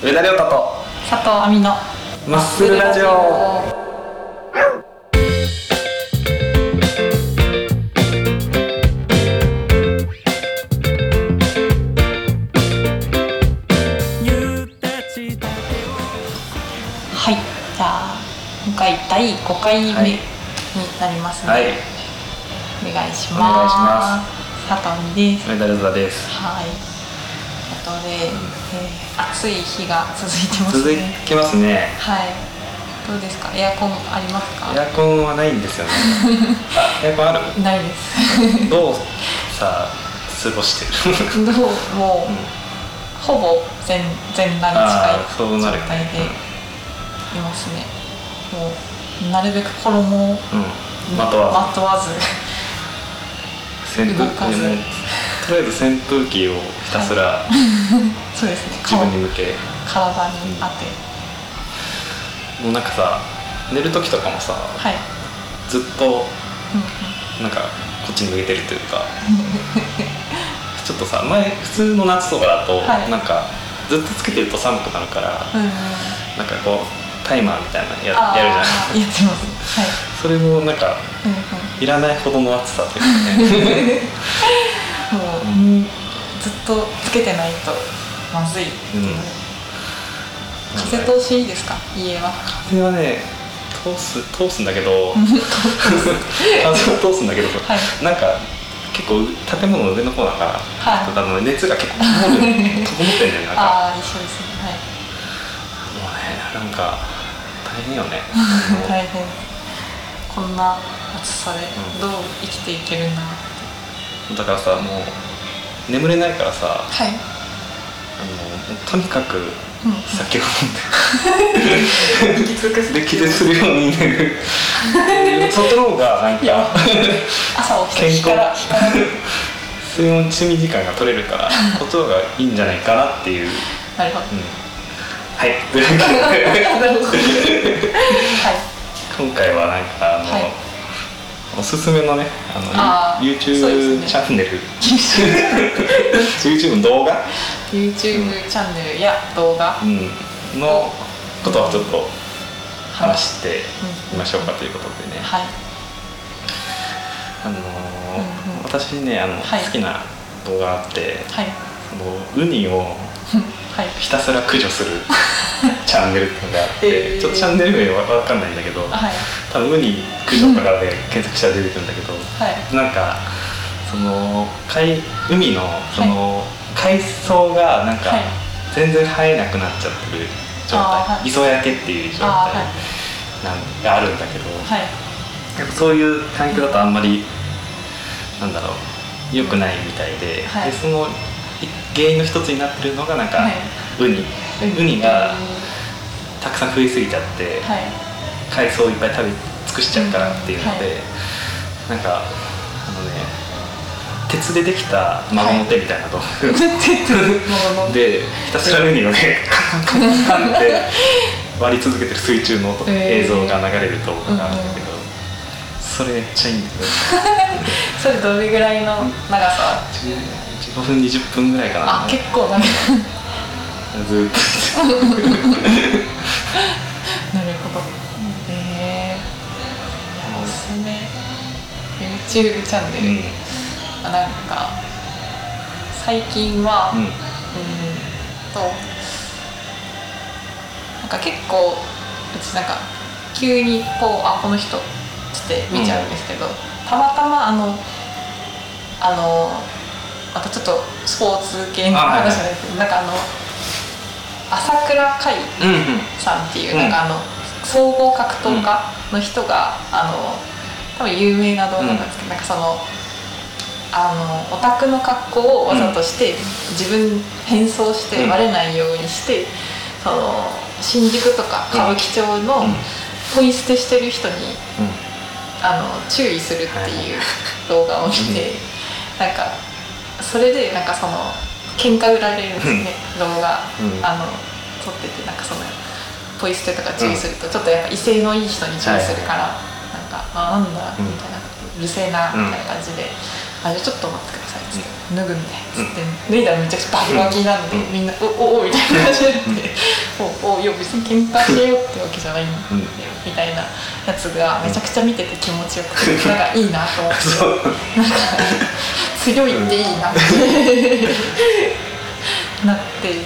上田亮太と。佐藤亜美の。マッスルラジオ。はい。じゃあ今回第5回目はいになりますね、はい。お願いします。お願いします。佐藤亜美です。上田亮太です。はいあとで、えー暑い日が続いてますね。てますね。はい。どうですか？エアコンありますか？エアコンはないんですよね。あエアコンある。ないです。どうさ過ごしてる？どうもう、ほぼ全全裸に近い状態でいますね。もうなるべく衣をうん。まとわまとわず。動かずとりあえず扇風機をひたすら そうですね。自分に向け、体に当て、もうなんかさ寝る時とかもさはい、ずっとうんうん。なんかこっちに向けてるというか ちょっとさ前普通の夏とかだと、はい。なんかずっとつけてると寒くなるから、うんうん。なんかこうタイマーみたいなのややるじゃん。やってます。はい。それもなんかうんうん。いらないほどの暑さですねもう、う んずっとつけてないとまずい、うん。風通しいいですか？家は。風はね通す通すんだけど。うん風は通すんだけど、はい。なんか結構建物の上の方だから、はい。あの熱が結構こもる こもってんだよねなんか。ああ一緒ですね。もうねなんか大変よね。は い大変。こんな暑さでうんどう生きていけるんだだからさもう眠れないからさはい、あのとにかくうん、酒を飲んで。息尽く。すで気絶するように寝る。そっちの方がなんか朝起きて健康。睡眠睡眠時間が取れるから こっちの方がいいんじゃないかなっていう、うん、なるほど。はいとい。うわけでなるほど。はい。今回はなんかあの、はいおすすめのねあの YouTube チャンネル。YouTube の動画、YouTube チャンネルや動画。うん、のことをちょっと話してうんみましょうかということでね、はい。あのーうんうん。私ねあの、はい。好きな動画があってはい。そのウニをはい。ひたすら駆除する チャンネルっていうのがあって、えー。ちょっとチャンネル名は分かんないんだけど、はい。多分ウニ駆除とかで検索したら出てくるん。だけど、はいなんかその海海のその、海藻がなんかはい。全然生えなくなっちゃってる状態、磯焼けっていう状態あーはい。なんがあるんだけど、はい。やっぱそういう環境だとあんまりなんだろう良くないみたいで,、はい。でそのい原因の一つになってるのがなんか、はい。ウニ。ウニがはたくさん増えすぎちゃって、い。海藻をいっぱい食べ尽くしちゃうからっていうので、はい。なんかあのね鉄でできた孫の手みたいな動画、もののでひたすらウニをねカンカンカンって割り続けてる水中のえー。映像が流れる動画があるんだけど、それめっちゃいいんだけど それどれぐらいの長さ？15分20分ぐらいかな。あ結構長い。ずーっと。なるほど YouTube チャンネル、あなんか最近はうん。うーんとなんか結構うちなんか急にこうあこの人つって見ちゃうんですけど、たまたまあのあのまたちょっとスポーツ系の話なんですけど、なんかあの朝倉海うんうん。さんっていう、うん。なんかあの総合格闘家の人が、あの多分有名な動画なんですけど、なんかそのあのオタクの格好をわざとして、自分変装してうんバレないようにして、その新宿とか歌舞伎町のうん。ポイ捨てしてる人にうん。あの注意するっていう動画を見て、なんかそれでなんかその喧嘩売られるんですね、動画、うん。あの撮っててなんかそのポイ捨てとか注意するとちょっとやっぱ威勢のいい人に注意するから、か「あなんだ」うん。みたいな「うるせえな」みたいな感じで「あじゃあちょっと待ってください」っつって「脱ぐんで」っつって。脱いだらめちゃくちゃバキバキなんで、うん。みんな「おおおみたいな感じになっていや別に喧嘩しようってわけじゃないんだみたいなやつがめちゃくちゃ見てて気持ちよくてなんかいいなと思って。なんか強いっていいなって。なって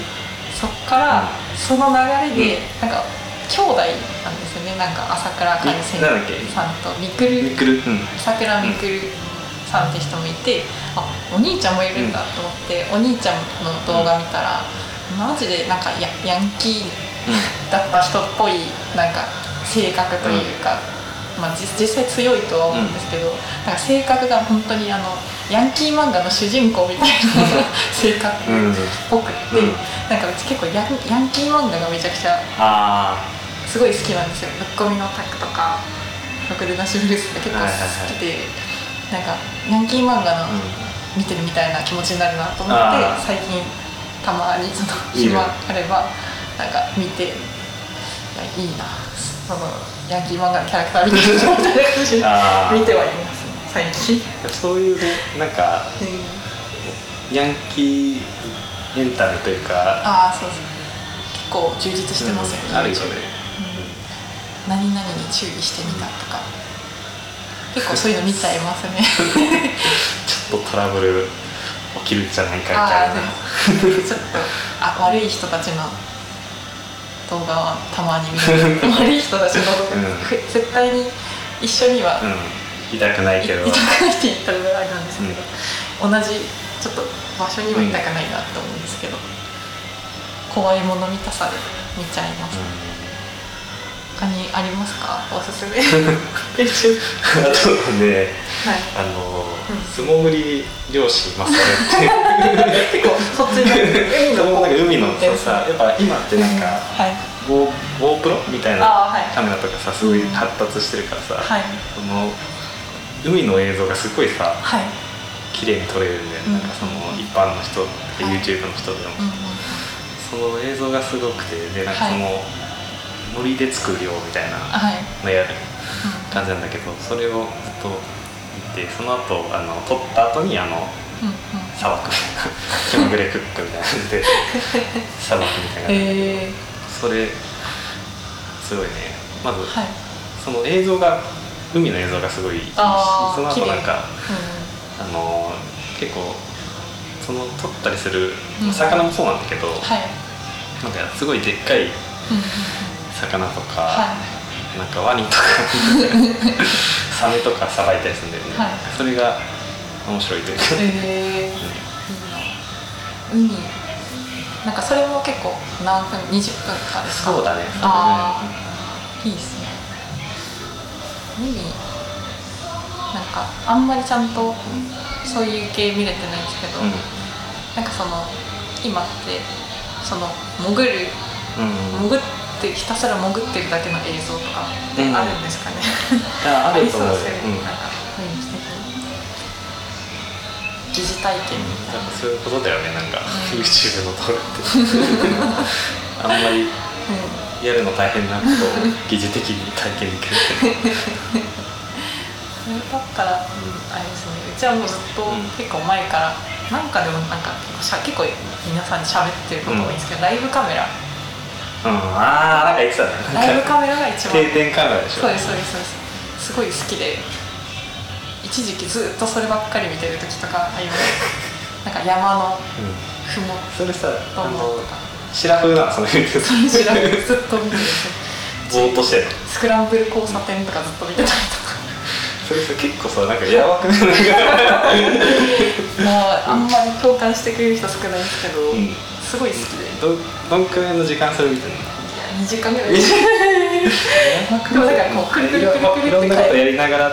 そっからその流れでなんか兄弟なんですよね。なんか朝倉海先なんだっけ？さんとみくるみくるうん。朝倉みくるさんって人もいてあお兄ちゃんもいるんだと思って、お兄ちゃんの動画見たら、マジでなんかヤヤンキーだった人っぽいなんか性格というか、まあ、実実際強いとは思うんですけど、なんか性格が本当にあのヤンキー漫画の主人公みたいな 性格っうんぽくって、うん。なんかうち結構ヤンヤンキー漫画がめちゃくちゃあすごい好きなんですよ。ぶっ込みのタクとかろくでなしブルースが結構好きで、なんかヤンキー漫画のあ見てるみたいな気持ちになるなと思って最近たまにその暇あればなんか見ていやいいな。そのヤンキー漫画のキャラクター見てるみたいな感じで見てはいますね。最近、うんそういうねなんかヤンキーエンタメというかああそうそう結構充実してますよね、うんあるよね。うん何々に注意してみたとか。結構そういうの見ちゃいますね。ちょっとトラブル起きるんじゃないかみたいな。ちょっとあ悪い人たちの動画はたまに見る。悪い人たちの動画、うん。ふ絶対に一緒には、うん。痛くないけど。い痛くないって言ったらあれなんですけど、同じちょっと場所にはいたくないなと思うんですけど、怖いもの見たさで見ちゃいます、他にありますか？おすすめ。あとねはい。あのうん。素潜り漁師マサルって。い う結構そっちの海そのなんか海の運転さやっぱ今ってなんかはい。ゴー GoPro みたいなカメラとかさすごい発達してるからさ、はい。その海の映像がすごいさはい。綺麗に撮れるんだよ、うん。なんかその一般の人、はい。YouTube の人でも、うんうんうんその映像がすごくてでなんかその、森で作るよみたいなはい。のやる感じなんだけどそれをずっと見てその後あの撮った後にあのうんうん。砂漠気まぐれクックみたいな感じで 砂漠みたいな、えそれすごいね。まず、ー、はい。その映像が海の映像がすごいその後なんかうあの結構その撮ったりするうん。魚もそうなんだけど、んはい。なんかすごいでっかいうん魚とか、はなんかワニとか サメとかさばいたりするんだよね、はい。それが面白いというか、いえー、いいな海。なんかそれも結構何分20分とかですか？そうだね。あいいですね。海。なんかあんまりちゃんとそういう系見れてないんですけど、うん。なんかその今ってその潜るうん、うん、潜ってひたすら潜ってるだけの映像とかってあるんですかね、ああるとそう思うよ 疑似体験みたいな、なんかそういうことだよねなんか、うん。YouTube の動画って あんまりうんやるの大変なことを疑似的に体験できる それだったら、あれですね。うちはもうずっとうん。結構前から、なんかでもなんか結構しゃ結構皆さんに喋ってること多いんですけど、ライブカメラうんああなんか言ってたねライブカメラが一番。定点カメラでしょ。そうですそうですそうです。すごい好きで。一時期ずっとそればっかり見てる時とかあります。なんか山のうん、ふもそれさあとののとか。シラフなの。その言うてそれ知らずずっと見てるぼーっとしてる。のスクランブル交差点とかずっと見てたりとか。それさ結構さなんかやばくない？なんかもうあんまり共感してくれる人少ないんですけど、うんすごい好きで。どどんくらいの時間それ見てるの？2時間ぐらい。でもなんかこうくるくるくるくるっていろんなことやりながら。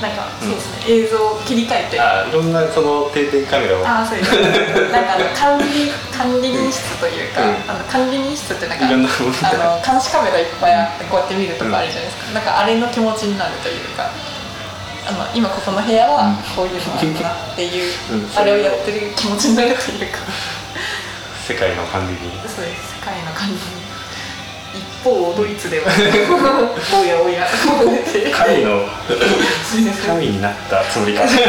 なんかそうですね、映像を切り替えて。ああいろんなその定点カメラを。あーそうです。なんかあの管理管理人室というか、うん。あの管理人室ってなんかんなあの監視カメラいっぱいあってこうやって見るとこあるじゃないですか、なんかあれの気持ちになるというかあの今ここの部屋はこういうのあるなっていう、うん。あれをやってる気持ちになるというか世界の管理に。そうです。世界の管理人一方ドイツでは。おやおや。神の 神になったつもりか。なんか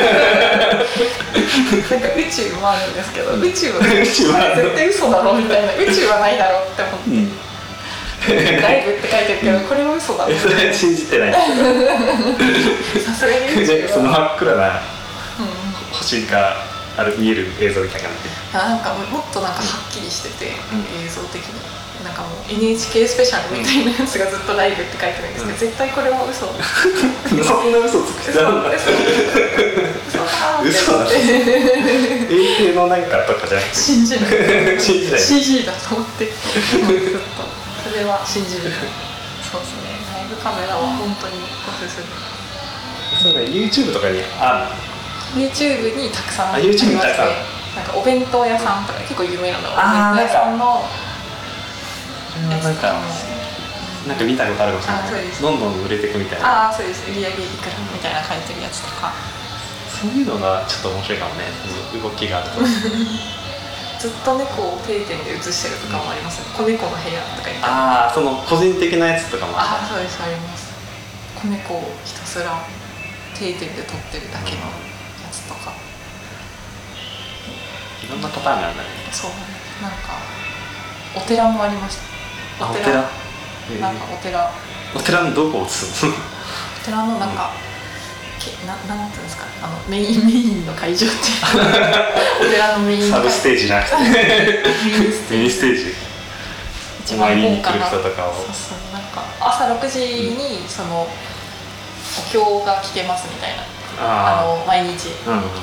宇宙もあるんですけど、うん。宇宙は宇宙は絶対嘘だろみたいな。宇宙はないだろうって思って、うん。ライブって書いてるけどこれは嘘だえそれ信じてない。さすがにそのは、真っ暗なうん、星がある見える映像みたいななんかもっとなんかはっきりしてて、うん。映像的に。なんかもう NHK スペシャルみたいなやつがずっとライブって書いてるんですけど、うん。絶対これは嘘。そんな嘘つく必要あるんだ嘘嘘だ衛星のなんかとかじゃなくて信じない。信じない。CG だと思って。それは信じる。そうですね。ライブカメラは本当におすすめ。そうね。YouTube とかにあ YouTube にたくさんありますたくさん。ねなんかお弁当屋さんとか結構有名なのお弁当屋さんのるなんかなんか見たことあるかもしれあそうです。ないどんどん売れていくみたいな。ああそうです。売り上げいくらみたいな書いてるやつとか。そういうのがちょっと面白いかもね。動きがあると。ずっと猫を定点で写してるとかもあります。ね子猫の部屋とかああその個人的なやつとかもああそうですあります。子猫をひたすら定点で撮ってるだけの。やつとか、いろんなパターンがあるんだね。そう。なんかお寺もありました。あお寺。なんかお寺。お寺のどこを映すの？お寺のなんか、けななんていうんですか？あのメインメインの会場っていう。お寺のメインサブステージじゃなくて。メインステージ。ミニステージ。一番豪華な。お参りに来る人とかを。そうそう。なんか朝6時にそのお経が聞けますみたいなああの毎日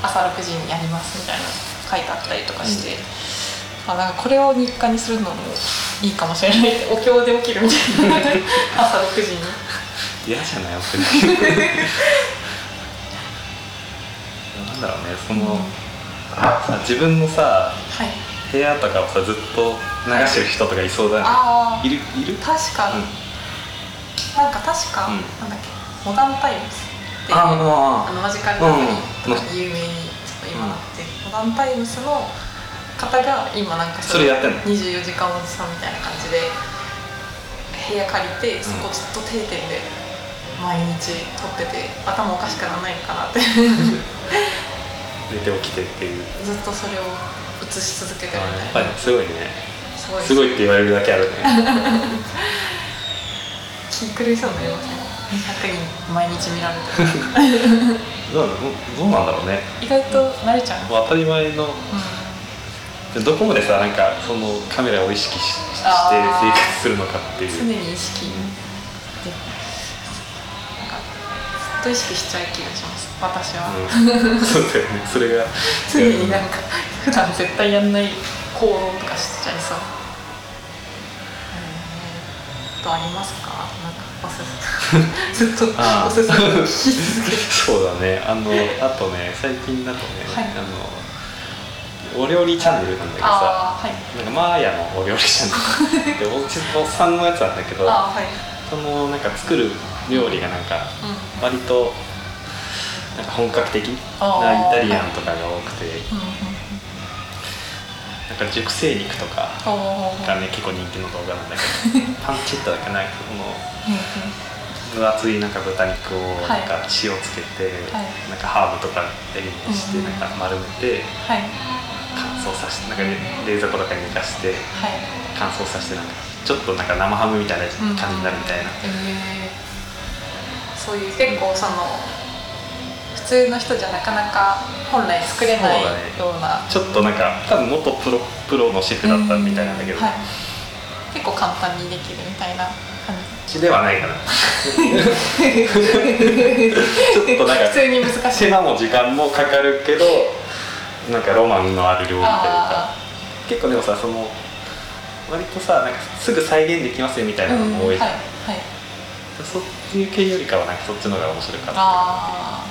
朝6時にやりますみたいな書いてあったりとかして、あなんかこれを日課にするのもいいかもしれない。お経で起きるみたいな。朝6時に。嫌じゃないお寺なんだろうねその、さ自分のさはい。部屋とかをさずっと流してる人とかいそうだね、ああいるいる？確かに、なんか確か、うん。なんだっけ？モダンタイムズってあのマジカルラブリーうん。とか有名に今なって、モダンタイムズの方が今なんかそれやってんの？24時間おじさんみたいな感じで部屋借りてそこずっと定点で毎日撮ってて頭おかしくならないのかなって。ず寝て起きてっていう。っとそれを映し続けてるやみたいな。っぱりすごいね。すごいすごいって言われるだけあるね。気狂いそうになりますね200人毎日見られてる。ど うどうなんだろうね。意外と慣れちゃう、当たり前の。うどこまでさなんかそのカメラを意識しして生活するのかってん、常いう。に意識でなんかずっと意識しちゃう気がします私は、うん、そうだよね。それが。常になんか普段絶対やんない行動とかしちゃいそう。うん。とありますか？ずっとあー。おけるそうだね。あのあとね最近だとね、はい。あのお料理チャンネルなんだけどさ。はい。なんかマーヤのお料理チャンネル。でおじおっさんのやつなんだけどはい。そのなんか作る料理がなんかうん。割となんか本格的あなーイタリアンとかが多くて。うんうんなんか熟成肉とかがね結構人気の動画なんだけど。パンチェッタだっけなんかこの分厚いなんか豚肉をはいなんか塩つけて、はい。なんかハーブとかエビにしてうんうんなんか丸めてはい。乾燥させてなんか、ね、冷蔵庫とかに寝かしてはい。乾燥させてなんかちょっとなんか生ハムみたいな感じになるみたいな、えー。そういう結構その普通の人じゃなかなか本来作れないような。ちょっとなんか多分元プロプロのシェフだったみたいなんだけど、うん。はい、結構簡単にできるみたいなちではないかな。ちょっとなんかじ普通に難しい。手間も時間もかかるけどなんかロマンのある料理というか。あ結構でもさその割とさなんかすぐ再現できますよみたいなのも多いじゃん、はいはい。そっち系よりかはなんかそっちの方が面白かった。あー。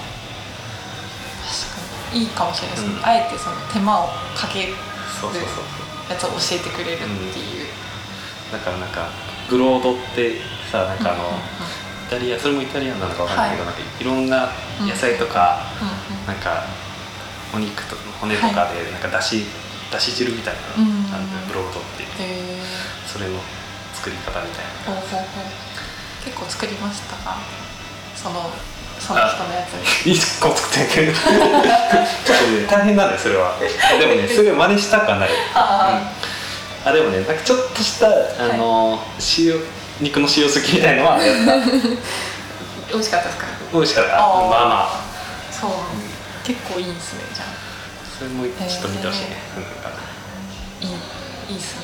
確かに。いいかもしれないですね、うん。あえてその手間をかけるそうそうそうやつを教えてくれるっていう、だからなんかグロードってさなんかあの、うんうんイタリアそれもイタリアンなのかわかんないけど、はいなんかいろんな野菜とか、うんうんなんかお肉と骨とかでなんかだし、だし汁みたいなのうんなんでブロードっていうそれの作り方みたいな。結構作りましたか？そのその人のやつに。一個作ってんけど大変なんだよそれは。でもね すぐ真似したくはなる、ああでもねなんかちょっとしたあの、塩肉の塩好きみたいのはやった。美味しかったですか？美味しかった。まあまあ。そう、結構いいですねじゃあ。それもちょっと見てほしいね、うんなんか。いいいいっすね。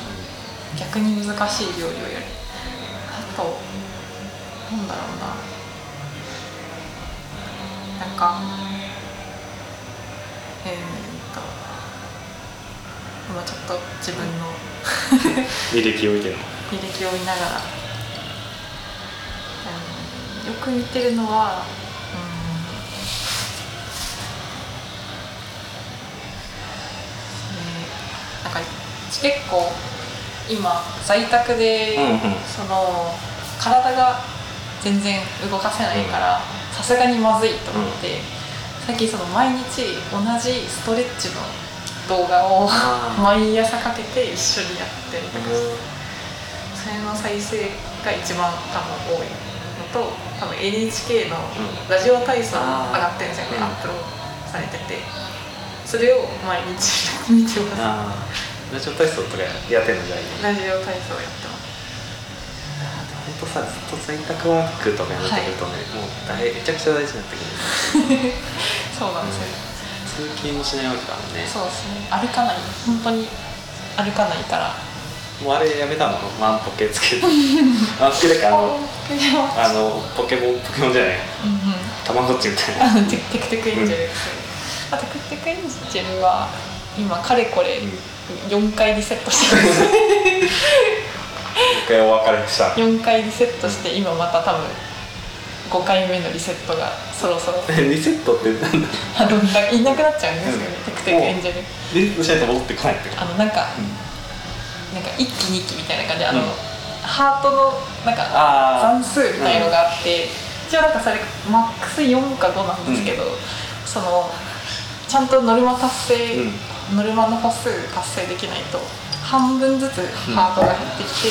逆に難しい料理をやるあとなんだろうな。なんかえー、っと今ちょっと自分の 履歴を見てるの。履歴を見ながら、うん、よく見てるのはうんなんか結構今在宅で、うんうん。その体が全然動かせないからさすがにまずいと思って、最近その毎日同じストレッチの動画を 毎朝かけて一緒にやってるとかしてそれの再生が一番多分多い。のと多分 NHK のうん。ラジオ体操上がってるんですよね、うん。アップロードされてて。それを毎日見てます。ラジオ体操とかやってんのじゃラジオ体操やってます。本当さずっと在宅ワークとかやってるとね、もう大めちゃくちゃ大事になってくるそうなんですよ、通勤もしないわけだもんね。そうですね。歩かない。本当に歩かないからもうあれやめたの？万ポケつけて。あのあのポケモンポケモンじゃない。うんうん。たまごっちみたいな。テクテクエンジェルあテクテクエンジェルは今かれこれ4回リセットしてます。一回お別れした。4回リセットして今また多分5回目のリセットがそろそろ。リセットってなんだ？あのいなくなっちゃうんですよね、うん。テクテクエンジェル。戻ってこないってあのなんか、なんか1期2期みたいな感じであの、うん。ハートのなんかあー。残数みたいのがあって、一応なんかそれマックス4か5なんですけど、そのちゃんとノルマ達成、ノルマの歩数達成できないと半分ずつハートが減ってきて、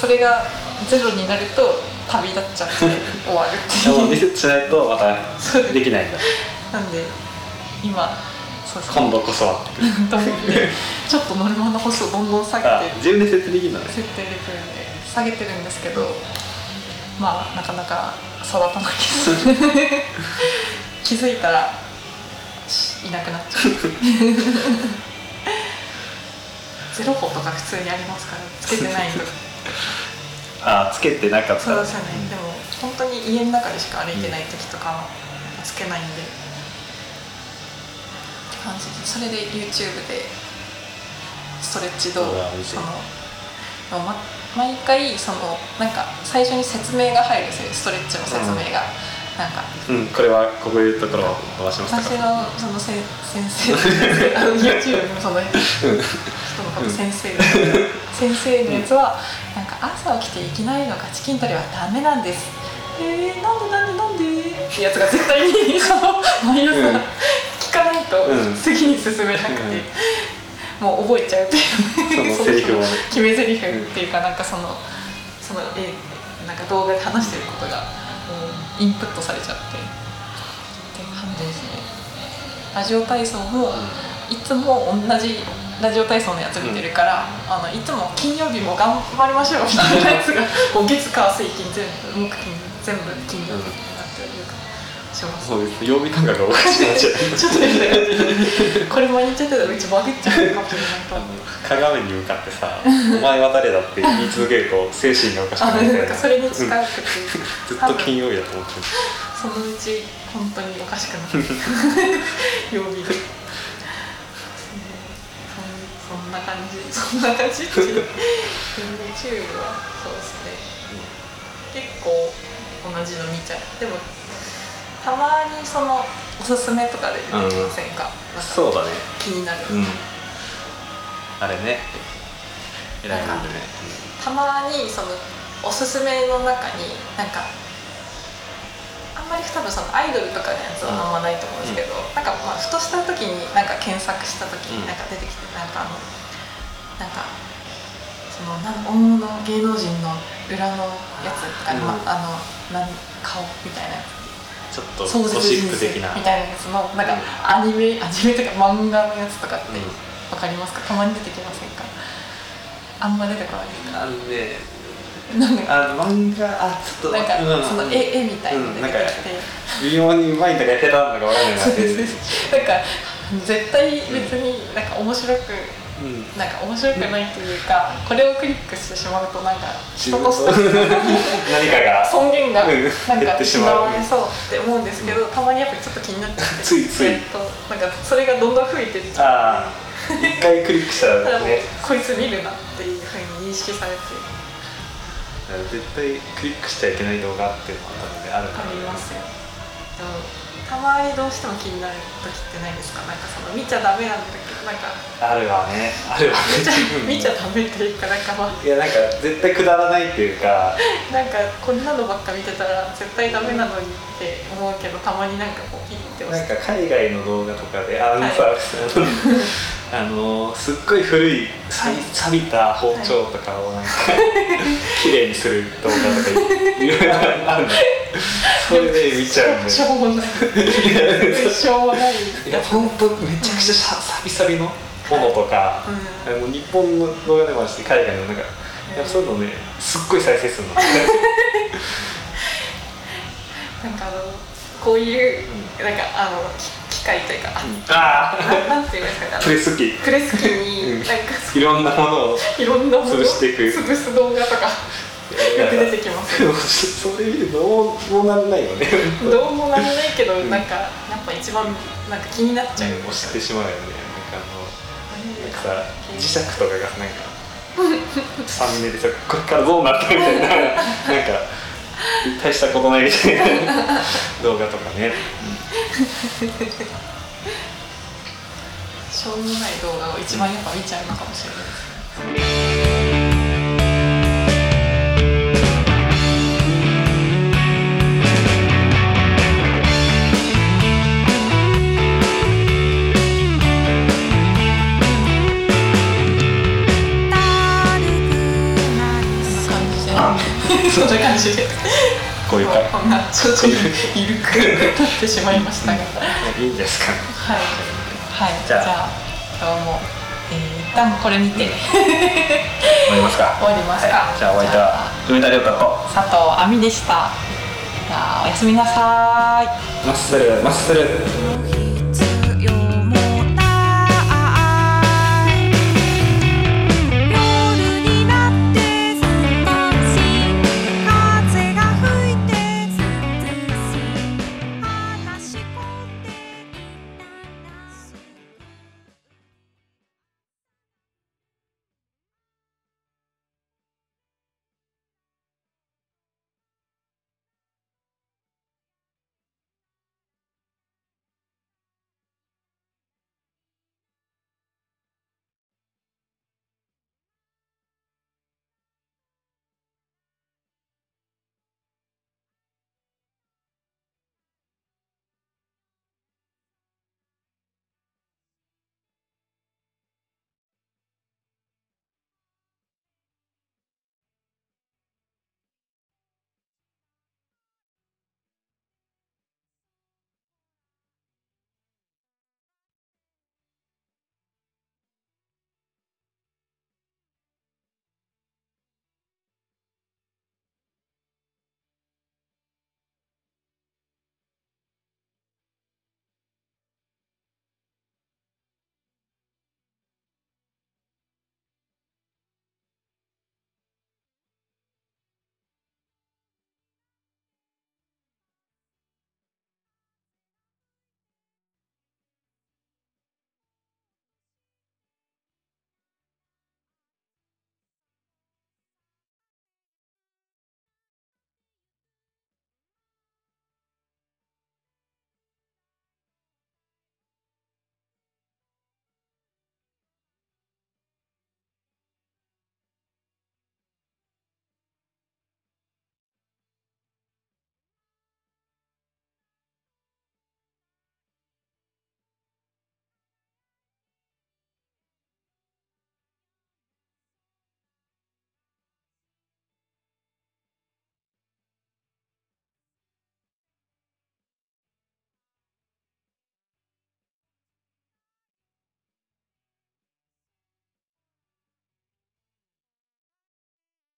それがゼロになると旅立っちゃって終わるっていう。セットしないとまたできないんだ。なんで今今度こそは。ちょっとノルマの歩数をどんどん下げあて自分で設定できるのね。設定できるんで下げてるんですけどまあなかなか育たない。で す気づいたらしいなくなっちゃう。ゼロ歩とか普通にありますからつけてないと。あつけてなかった。そうですよね。でも本当に家の中でしか歩いてない時とかはつけないんで感じでそれで YouTube でストレッチ動画そのま毎回そのなんか最初に説明が入るんですよ。ストレッチの説明が、なんか。うんこれはここいうところを伸ばします私とかのそのせ先生あの YouTube のその人のこと先生だ先生のやつはなんか朝起きていきなりのガチ筋トレはダメなんです。えー、なんでなんでなんで？ってやつが絶対にその毎朝うん聞かないとうん。次に進めなくて、もう覚えちゃうっていうそのセリフっていうかなんかそのそのえなんか動画で話してることがもうインプットされちゃってっていう感じですね。ラジオ体操もいつも同じラジオ体操のやつ見てるから、あのいつも金曜日も頑張りましょうみたいなやつがもう月火水金全部木金全部金曜日になってるかそうです曜日感覚がおかしくなっちゃう。ちょっと変な感じでこれ毎日やってたらうちバグっちゃうかもしれない鏡に向かってさ「お前は誰だ?」って言い続けると精神がおかしくあなる。みたいななんかそれに近くて ずっと金曜日だと思ってる。そのうち本当におかしくなって曜日で。そんな感じ。そんな感じっていう。YouTube はそうですね。結構同じの見ちゃう。でもたまにそのおすすめとかで出てきませんか,、なんかそうだね。気になる、うん。あれね。選んでるね。たまにそのおすすめの中になんかあんまり多分そのアイドルとかのやつはあんまないと思うんですけど、なんかまあふとした時になんか検索した時にうん。なんか出てきてなんかあのなんかそのなん大物芸能人の裏のやつとか、うん。まあ、あのなん顔みたいなやつちょっと壮ゴシップ的な。みたいなやつのなんかうんアニメアニメとか漫画のやつとかってうかりますか？たまに出てきませんか？あんま出てこないですか？あのねなんかあの漫画あちょっとなんかうん。その絵絵みたいなの出てきて、微妙にうまいとか下手なのかわからないなってそうです。なんか絶対別になんか面白くうん。なんか面白くないというかこれをクリックしてしまうとなんか人として何かが。尊厳がうん。なんか減ってしまう。失われそうって思うんですけど、たまにやっぱりちょっと気になっちゃってついつい。えっとなんかそれがどんどん増えてるああ。一回クリックしたらね。こいつ見るなっていうふうに認識されて。絶対クリックしちゃいけない動画っていうのは多分ねあるから。ありますよたまにどうしても気になる時ってないですか？なんかその見ちゃダメなんだけどなんかあるわね。あるわね。見ちゃダメっていうかなんかまあいやなんか絶対くだらないっていうか。なんかこんなのばっか見てたら絶対ダメなのにって思うけどたまになんかこうピッて押なんか海外の動画とかであのさ、あのすっごい古い錆びた包丁とかをなんか 綺麗にする動画とかいろいろあるんだよそれで見ちゃうんしょうもないしょうもない。いや本当めちゃくちゃさサビサビのものとか、うん。あの日本の動画でもあるし海外のなんか、いやそういうのねすっごい再生するの。なんかあのこういうなんかあの機機械というか、あななんていうんですかねプレス機。プレス機うん。になんかいろんなものをいろんなものを潰していく。潰す動画とかよく出てきますそれ見てどうもなんないよね。どうもなんないけど、うんなんかやっぱ一番なんか気になっちゃう、押してしまうよね。なんかあのなんかさ磁石とかがなんかサムネでさこれからどうなったみたいななんか大したことないみたいな動画とかね、しょうもない動画を一番やっぱ見ちゃうのかもしれないです。ねそんな感じで。こういうか。こんなちょっとゆるくなってしまいましたが。いいんですか。はい、はい、じゃあ。じゃあ今日も、えー、一旦これにて、終わりますか。終わりますか。はい。じゃあお相手は梅田亮太と。佐藤亜美でした。じゃあおやすみなさい。マッスルマッスル